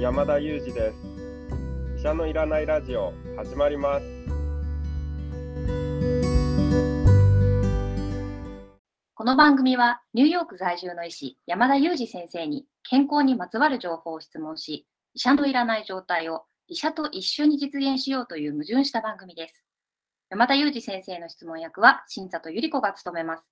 山田裕二です。医者のいらないラジオ始まります。この番組はニューヨーク在住の医師山田裕二先生に健康にまつわる情報を質問し医者のいらない状態を医者と一緒に実現しようという矛盾した番組です。山田裕二先生の質問役は新里ゆり子が務めます。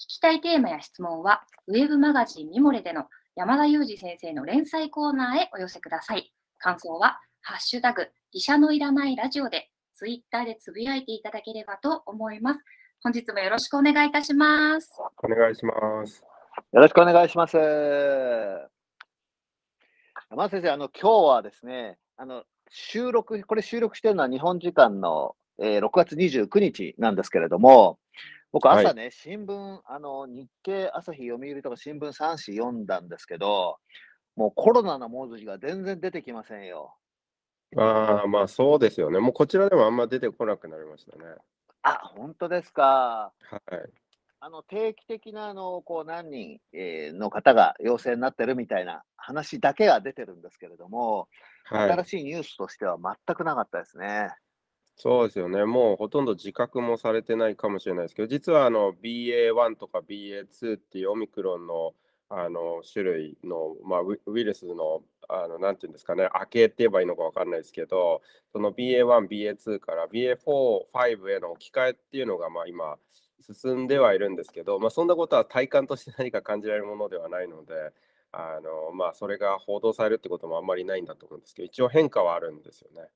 聞きたいテーマや質問はウェブマガジンミモレでの山田裕二先生の連載コーナーへお寄せください。感想は、ハッシュタグ、医者のいらないラジオで、ツイッターでつぶやいていただければと思います。本日もよろしくお願いいたします。お願いします。よろしくお願いします。山田先生、あの、今日はですね、あの、収録、これ収録してるのは日本時間の、えー、6月29日なんですけれども、僕、朝ね、はい、新聞、あの、日経、朝日、読売とか新聞3紙読んだんですけど、もうコロナの文字が全然出てきませんよ。ああ、まあそうですよね。もうこちらでもあんま出てこなくなりましたね。あ、本当ですか。はい。あの定期的なあのこう何人、えー、の方が陽性になってるみたいな話だけが出てるんですけれども、はい、新しいニュースとしては全くなかったですね。そうですよね。もうほとんど自覚もされてないかもしれないですけど、実はあの BA.1 とか BA.2 っていうオミクロンのあの種類の、まあ、ウイルスの、あのなんていうんですかね、明けって言えばいいのか分かんないですけど、その BA.1、BA.2 から BA.4、5への置き換えっていうのが、まあ、今、進んではいるんですけど、まあ、そんなことは体感として何か感じられるものではないので、あのまあ、それが報道されるってこともあんまりないんだと思うんですけど、一応変化はあるんですよね。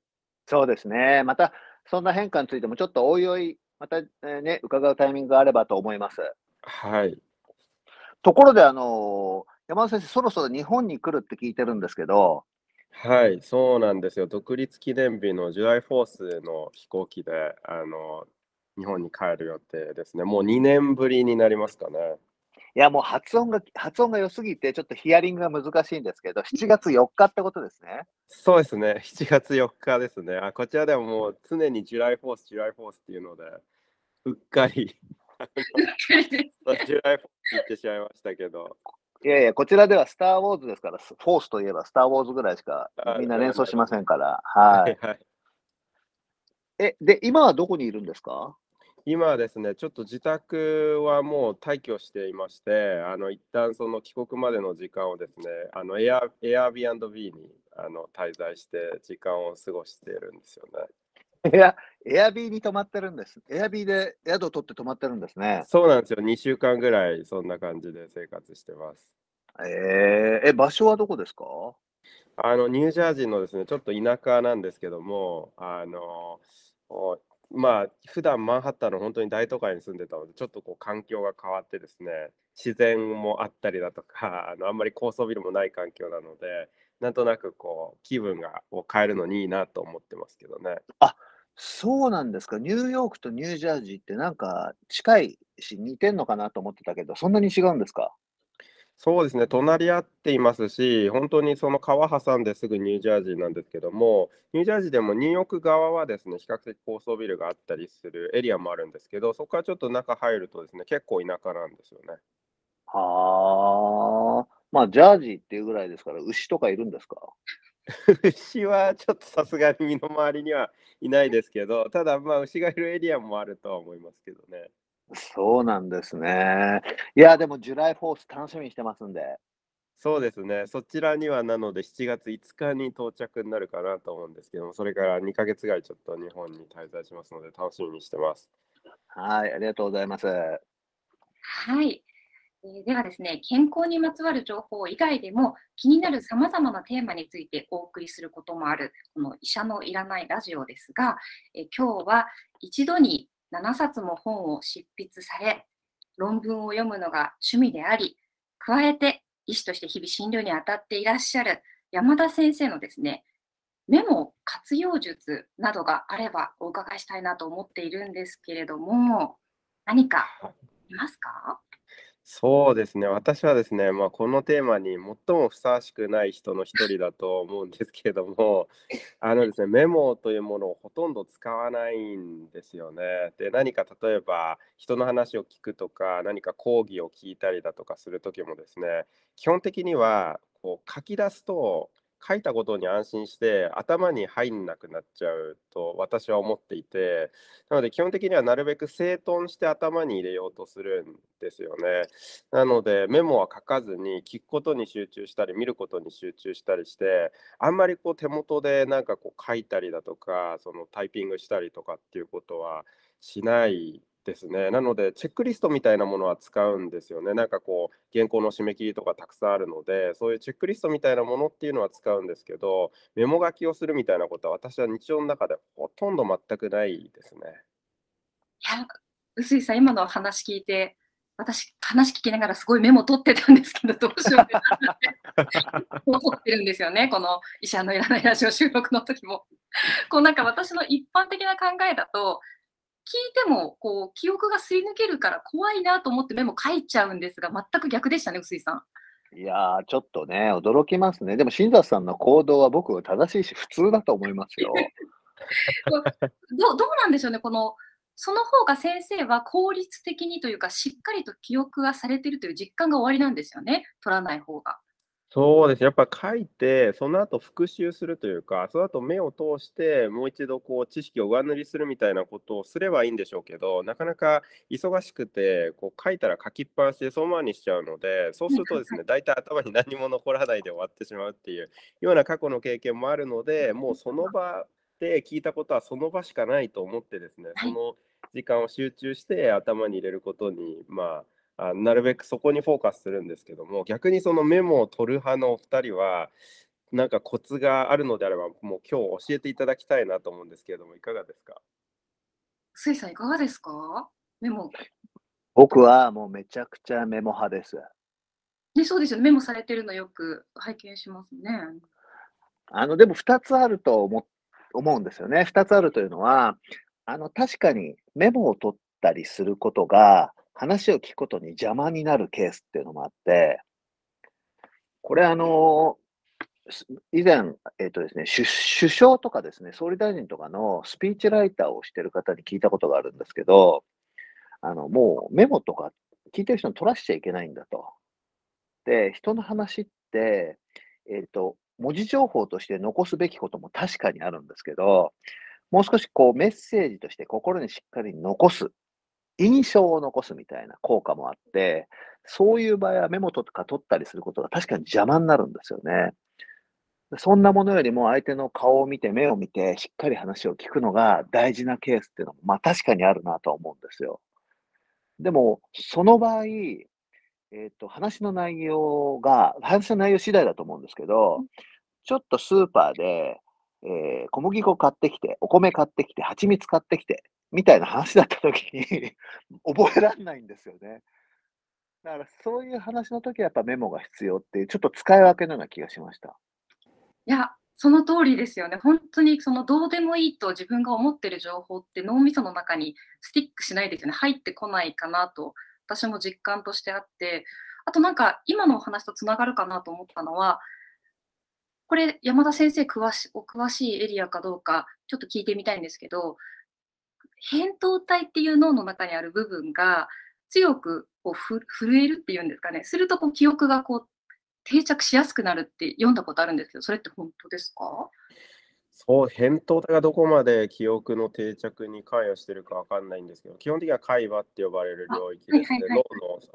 そうですね。また、そんな変化についても、ちょっとおいおい、また、えー、ね、伺うタイミングがあればと思います。はい。ところで、あのー、山田先生、そろそろ日本に来るって聞いてるんですけど、はい、そうなんですよ。独立記念日の July Fourth の飛行機で、あの、日本に帰る予定ですね。もう2年ぶりになりますかね。いや、もう発音が、発音が良すぎて、ちょっとヒアリングが難しいんですけど、7月4日ってことですね。そうですね、7月4日ですね。あこちらでももう常に July Fourth、July Fourth っていうので、うっかりジュライフォース言ってしまいましたけど。いやいや、こちらではスター・ウォーズですから、フォースといえばスター・ウォーズぐらいしかみんな連想しませんから。はい。はい、え、で、今はどこにいるんですか？今はですね、ちょっと自宅はもう退去していまして、あの一旦その帰国までの時間をですね、あのエア Airbnb にあの滞在して時間を過ごしているんですよね。エアエアビーに泊まってるんです。エアビーで宿を取って泊まってるんですね。そうなんですよ。2週間ぐらいそんな感じで生活してます。えー、え、場所はどこですか？あのニュージャージーのですね、ちょっと田舎なんですけども、あのまあ、普段マンハッタンの本当に大都会に住んでたので、ちょっとこう環境が変わってですね、自然もあったりだとか、あのあんまり高層ビルもない環境なので、なんとなくこう気分がを変えるのにいいなと思ってますけどね。あ、そうなんですか。ニューヨークとニュージャージーってなんか近いし似てんのかなと思ってたけど、そんなに違うんですか？そうですね、隣り合っていますし、本当にその川挟んですぐニュージャージーなんですけども、ニュージャージーでもニューヨーク側はですね、比較的高層ビルがあったりするエリアもあるんですけど、そこからちょっと中入るとですね、結構田舎なんですよね。はあ。まあ、ジャージーっていうぐらいですから、牛とかいるんですか？牛はちょっとさすがに身の回りにはいないですけど、ただ、まあ、牛がいるエリアもあるとは思いますけどね。そうなんですね。いや、でも、ジュライフォース楽しみにしてますんで。そうですね。そちらにはなので7月5日に到着になるかなと思うんですけども、それから2ヶ月ぐらいちょっと日本に滞在しますので楽しみにしてます。はい、ありがとうございます。はい。えーではですね、健康にまつわる情報以外でも気になるさまざまなテーマについてお送りすることもある、この医者のいらないラジオですが、えー今日は一度に7冊も本を執筆され、論文を読むのが趣味であり、加えて医師として日々診療に当たっていらっしゃる山田先生のですね、メモ活用術などがあればお伺いしたいなと思っているんですけれども、何かいますか？そうですね、私はですね、まあ、このテーマに最もふさわしくない人の一人だと思うんですけれども、あのですね、メモというものをほとんど使わないんですよね。で、何か例えば人の話を聞くとか、何か講義を聞いたりだとかするときもですね、基本的にはこう書き出すと書いたことに安心して頭に入んなくなっちゃうと私は思っていてなので基本的にはなるべく整頓して頭に入れようとするんですよね。なのでメモは書かずに聞くことに集中したり見ることに集中したりしてあんまりこう手元でなんかこう書いたりだとかそのタイピングしたりとかっていうことはしないですね。なので、チェックリストみたいなものは使うんですよね。なんかこう、原稿の締め切りとかたくさんあるので、そういうチェックリストみたいなものっていうのは使うんですけど、メモ書きをするみたいなことは私は日常の中でほとんど全くないですね。いや、臼井さん、今の話聞いて、私、話聞きながらすごいメモ取ってたんですけど、どうしようって取ってるんですよね、この医者のいらないラジオ収録の時も。こうなんか私の一般的な考えだと、聞いてもこう記憶がすり抜けるから怖いなと思ってメモ書いちゃうんですが、全く逆でしたね、臼井さん。いやー、ちょっとね、驚きますね。でも、新里さんの行動は僕は正しいし、普通だと思いますよ。どどうなんでしょうね、この、その方が先生は効率的にというか、しっかりと記憶がされているという実感が終わりなんですよね、取らない方が。そうです。やっぱ書いて、その後復習するというか、その後目を通して、もう一度こう知識を上塗りするみたいなことをすればいいんでしょうけど、なかなか忙しくて、こう書いたら書きっぱなしでそのままにしちゃうので、そうするとですね、大体頭に何も残らないで終わってしまうっていうような過去の経験もあるので、もうその場で聞いたことはその場しかないと思ってですね、その時間を集中して頭に入れることに、まあ、あなるべくそこにフォーカスするんですけども逆にそのメモを取る派のお二人はなんかコツがあるのであればもう今日教えていただきたいなと思うんですけれどもいかがですか？スイさんいかがですか？メモ僕はもうめちゃくちゃメモ派です。ね、そうですよね。メモされてるのよく拝見しますね。あの、でも2つあると思思うんですよね。2つあるというのは、あの、確かにメモを取ったりすることが、話を聞くことに邪魔になるケースっていうのもあって、これあの、以前、えっ、ー、とですね首、首相とかですね、総理大臣とかのスピーチライターをしてる方に聞いたことがあるんですけど、あの、もうメモとか聞いてる人に取らしちゃいけないんだと。で、人の話って、えっ、ー、と、文字情報として残すべきことも確かにあるんですけど、もう少しこうメッセージとして心にしっかり残す印象を残すみたいな効果もあって、そういう場合はメモとか取ったりすることが確かに邪魔になるんですよね。そんなものよりも相手の顔を見て、目を見て、しっかり話を聞くのが大事なケースっていうのも、まあ確かにあるなと思うんですよ。でも、その場合、えっ、ー、と、話の内容が、話の内容次第だと思うんですけど、ちょっとスーパーで、えー、小麦粉買ってきて、お米買ってきて、蜂蜜買ってきて、みたいな話だった時に 覚えられないんですよね。だからそういう話の時はやっぱメモが必要っていう、ちょっと使い分けのような気がしました。いや、その通りですよね。本当にそのどうでもいいと自分が思ってる情報って脳みその中にスティックしないですよね。入ってこないかなと私も実感としてあって、あとなんか今のお話とつながるかなと思ったのは、これ山田先生詳しお詳しいエリアかどうかちょっと聞いてみたいんですけど、扁桃体っていう脳の中にある部分が強くこうふ震えるっていうんですかね。するとこう記憶がこう定着しやすくなるって読んだことあるんですけど、それって本当ですか？そう、扁桃体がどこまで記憶の定着に関与してるかわかんないんですけど、基本的には海馬って呼ばれる領域ですね。脳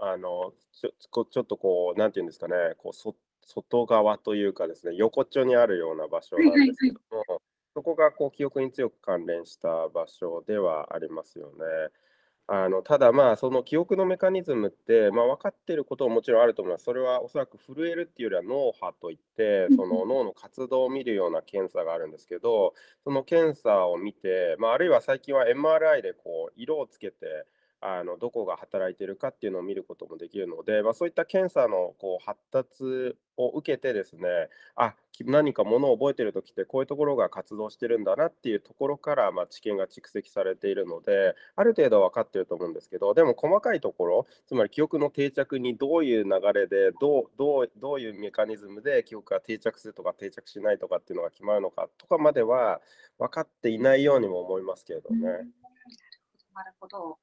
のあのちょちょっとこう、なんていうんですかね、こうそ外側というかですね、横っちょにあるような場所なんですけども、そこがこう記憶に強く関連した場所ではありますよね。あのただ、まあ、その記憶のメカニズムって、まあ、分かっていることももちろんあると思います。それはおそらく震えるっていうよりは脳波といって、その脳の活動を見るような検査があるんですけど、その検査を見て、まあ、あるいは最近は MRI でこう色をつけて、あのどこが働いているかっていうのを見ることもできるので、まあ、そういった検査のこう発達を受けてですねあ何かものを覚えてる時ってこういうところが活動してるんだなっていうところから、まあ、知見が蓄積されているのである程度分かってると思うんですけどでも細かいところつまり記憶の定着にどういう流れでどうどうどういうメカニズムで記憶が定着するとか定着しないとかっていうのが決まるのかとかまでは分かっていないようにも思いますけれどね。なるほど。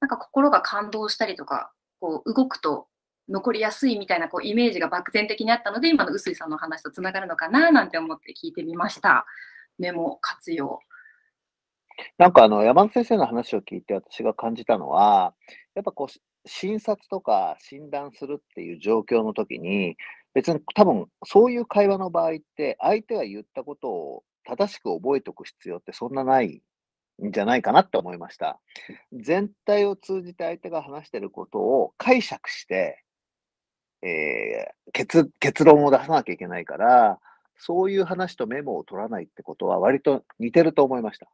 なんか心が感動したりとか、こう動くと残りやすいみたいなこうイメージが漠然的にあったので、今の臼井さんの話とつながるのかななんて思って聞いてみました。メモ活用。なんかあの、山田先生の話を聞いて私が感じたのは、やっぱこう、診察とか診断するっていう状況の時に、別に多分そういう会話の場合って、相手が言ったことを正しく覚えておく必要ってそんなないんじゃないかなって思いました。全体を通じて相手が話してることを解釈して、えー結結論を出さなきゃいけないから、そういう話とメモを取らないってことは割と似てると思いました。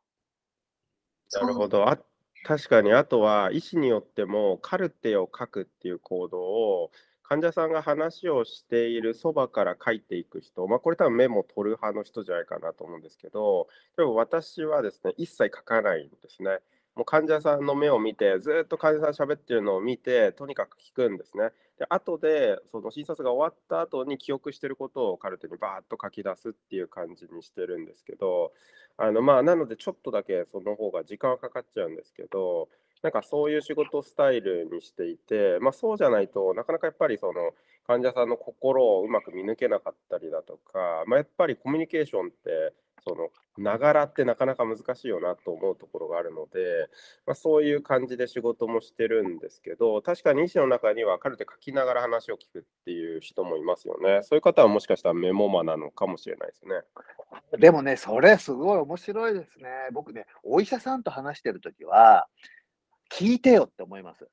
なるほど。あ確かに、あとは医師によってもカルテを書くっていう行動を患者さんが話をしているそばから書いていく人、まあ、これ多分メモ取る派の人じゃないかなと思うんですけど、でも私はですね、一切書かないんですね。もう患者さんの目を見て、ずっと患者さん喋ってるのを見て、とにかく聞くんですね。で、後で、その診察が終わった後に記憶してることをカルテにバーッと書き出すっていう感じにしてるんですけど、あのまあ、なのでちょっとだけその方が時間はかかっちゃうんですけど、なんかそういう仕事スタイルにしていて、まあ、そうじゃないとなかなかやっぱりその患者さんの心をうまく見抜けなかったりだとか、まあ、やっぱりコミュニケーションってそのながらってなかなか難しいよなと思うところがあるので、まあ、そういう感じで仕事もしてるんですけど確かに医師の中にはカルテ書きながら話を聞くっていう人もいますよねそういう方はもしかしたらメモマなのかもしれないですね。でもね、それすごい面白いですね。僕ね、お医者さんと話してるときは、聞いてよって思います。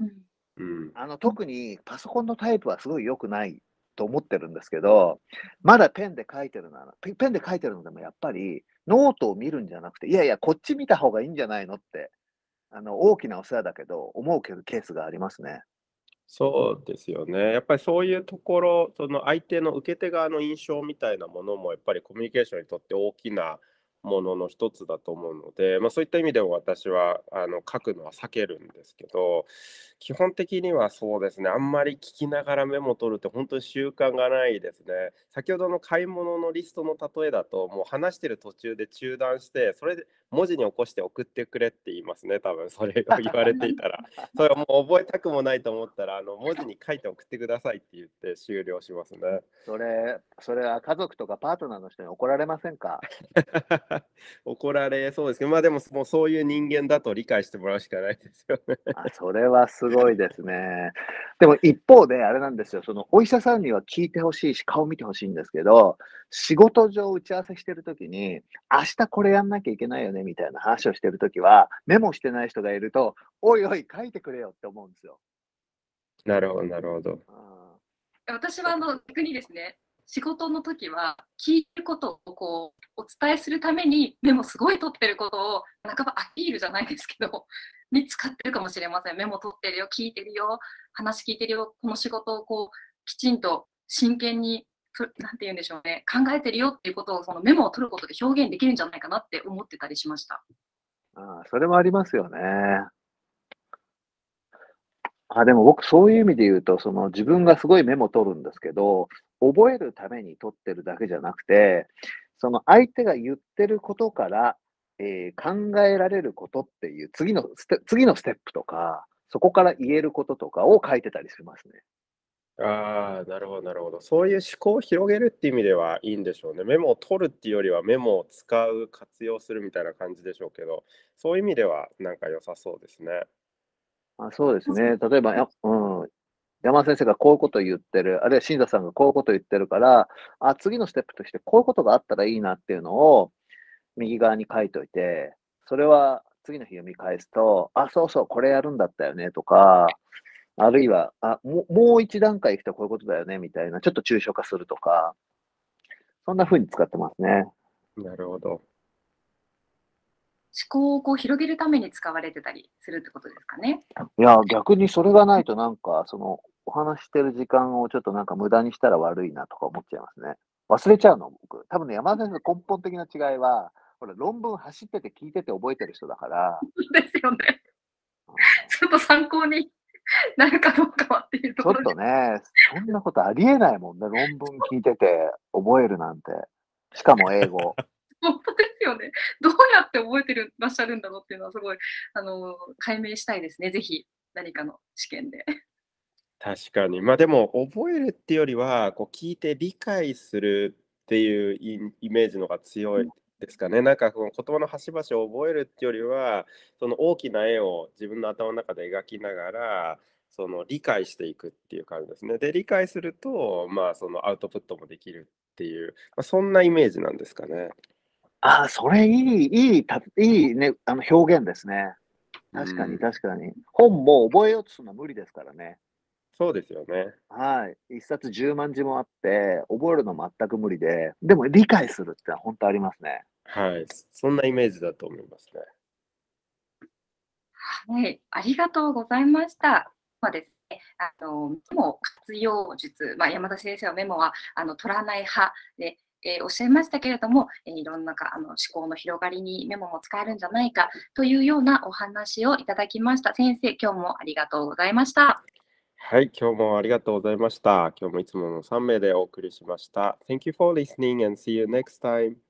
うんうん、あの、特にパソコンのタイプはすごい良くないと思ってるんですけど、まだペンで書いてるなら、ペペンで書いてるのでもやっぱり、ノートを見るんじゃなくて、いやいや、こっち見た方がいいんじゃないのって、あの、大きなお世話だけど、思うけどケースがありますね。そうですよね。やっぱりそういうところ、その相手の受け手側の印象みたいなものも、やっぱりコミュニケーションにとって大きなものの一つだと思うので、まあ、そういった意味でも私はあの書くのは避けるんですけど、基本的にはそうですね、あんまり聞きながらメモ取るって本当に習慣がないですね。先ほどの買い物のリストの例えだと、もう話してる途中で中断して、それで文字に起こして送ってくれって言いますね、多分それを言われていたら。それはもう覚えたくもないと思ったら、あの文字に書いて送ってくださいって言って終了しますね。それ、それは家族とかパートナーの人に怒られませんか？怒られそうですけど、まあでももうそういう人間だと理解してもらうしかないですよね。あそれはすごいですね。でも一方で、あれなんですよ、そのお医者さんには聞いてほしいし、顔見てほしいんですけど、仕事上打ち合わせしてるときに、明日これやんなきゃいけないよねみたいな話をしてるときは、メモしてない人がいると、おいおい、書いてくれよって思うんですよ。なるほど、なるほど。うん私はあの逆にですね、仕事の時は聞いることをこうお伝えするためにメモすごい取ってることを半ばアピールじゃないですけど、に使ってるかもしれません。メモ取ってるよ、聞いてるよ、話聞いてるよ、この仕事をこうきちんと真剣にとなんて言うんでしょうね、考えてるよっていうことをそのメモを取ることで表現できるんじゃないかなって思ってたりしました。あそれもありますよね。あ、でも僕そういう意味で言うと、その自分がすごいメモ取るんですけど、覚えるために取ってるだけじゃなくて、その相手が言ってることから、えー考えられることっていう次のステ次のステップとか、そこから言えることとかを書いてたりしますね。ああ、なるほど、なるほど。そういう思考を広げるっていう意味ではいいんでしょうね。メモを取るっていうよりはメモを使う、活用するみたいな感じでしょうけど、そういう意味ではなんか良さそうですね。あそうですね。例えば、や うん、山田先生がこういうことを言ってる、あるいは新座さんがこういうことを言ってるから、あ、次のステップとしてこういうことがあったらいいなっていうのを右側に書いといて、それは次の日読み返すと、あ、そうそう、これやるんだったよねとか、あるいは、あ、もうもう一段階行くとこういうことだよねみたいな、ちょっと抽象化するとか、そんな風に使ってますね。なるほど。思考をこう広げるために使われてたりするってことですかね。いや、逆にそれがないとなんか、その、お話ししてる時間をちょっとなんか無駄にしたら悪いなとか思っちゃいますね。忘れちゃうの、僕。多分ね、山田先生の根本的な違いは、ほら、論文走ってて聞いてて覚えてる人だから、ですよね。ちょっと参考になるかどうかはっていうとちょっとね、そんなことありえないもんね。論文聞いてて覚えるなんて。しかも英語。本当ですよね。どうやって覚えてるらっしゃるんだろうっていうのはすごいあの解明したいですね。ぜひ何かの試験で。確かに。まあでも、覚えるっていうよりは、こう聞いて理解するっていうイイメージのが強いですかね。なんかこの言葉の端々を覚えるっていうよりは、その大きな絵を自分の頭の中で描きながら、その理解していくっていう感じですね。で、理解すると、まあそのアウトプットもできるっていう、まあ、そんなイメージなんですかね。ああ、それいい、いい、たいいね、あの表現ですね。確かに、うん確かに。本も覚えようとするのは無理ですからね。そうですよね。はい。一冊10万字もあって、覚えるの全く無理で、でも理解するってのは本当ありますね。はい。そんなイメージだと思いますね。はい、ありがとうございました。まあですね、あのメモ活用術、まあ、山田先生はメモはあの取らない派で、えーおっしゃいましたけれども、えーいろんなかあの思考の広がりにメモも使えるんじゃないかというようなお話をいただきました。先生、今日もありがとうございました。はい、今日もありがとうございました。今日もいつもの3名でお送りしました。Thank you for listening and see you next time.